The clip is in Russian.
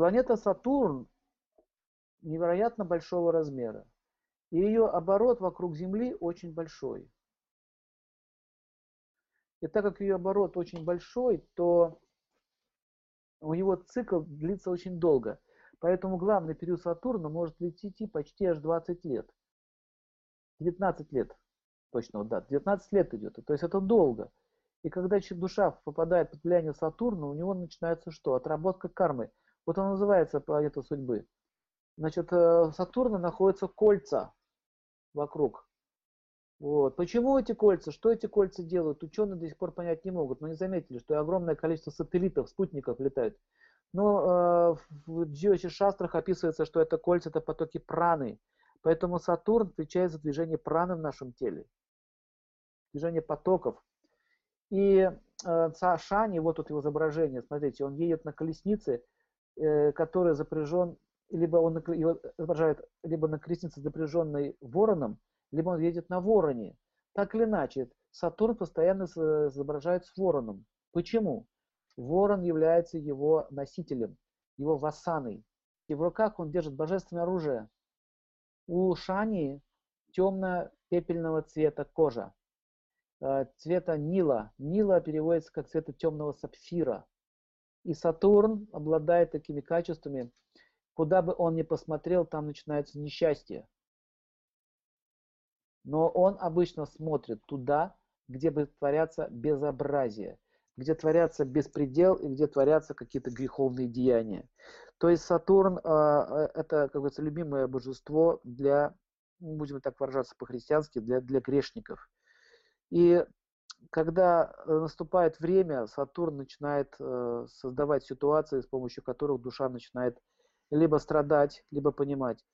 Планета Сатурн невероятно большого размера. И ее оборот вокруг Земли очень большой. И так как ее оборот очень большой, то у него цикл длится очень долго. Поэтому главный период Сатурна может идти почти аж 20 лет. 19 лет, точно, да, 19 лет идет. То есть это долго. И когда душа попадает под влияние Сатурна, у него начинается что? Отработка кармы. Вот он называется планета судьбы. Значит, э, Сатурна находятся кольца вокруг. Вот. Почему эти кольца? Что эти кольца делают? Ученые до сих пор понять не могут. Но не заметили, что огромное количество сателлитов, спутников летают. Но э, в Джиоши Шастрах описывается, что это кольца, это потоки праны. Поэтому Сатурн отвечает за движение праны в нашем теле. Движение потоков. И э, Шани, вот тут его изображение, смотрите, он едет на колеснице, который запряжен, либо он его изображает либо на колеснице, запряженной вороном, либо он едет на вороне. Так или иначе, Сатурн постоянно изображает с вороном. Почему? Ворон является его носителем, его васаной. И в руках он держит божественное оружие. У Шани темно-пепельного цвета кожа. Э, цвета Нила. Нила переводится как цвета темного сапфира. И Сатурн обладает такими качествами, куда бы он ни посмотрел, там начинается несчастье. Но он обычно смотрит туда, где бы творятся безобразие, где творятся беспредел и где творятся какие-то греховные деяния. То есть Сатурн э, это, как говорится, любимое божество для, будем так выражаться по-христиански, для, для грешников. И когда э, наступает время, Сатурн начинает э, создавать ситуации, с помощью которых душа начинает либо страдать, либо понимать.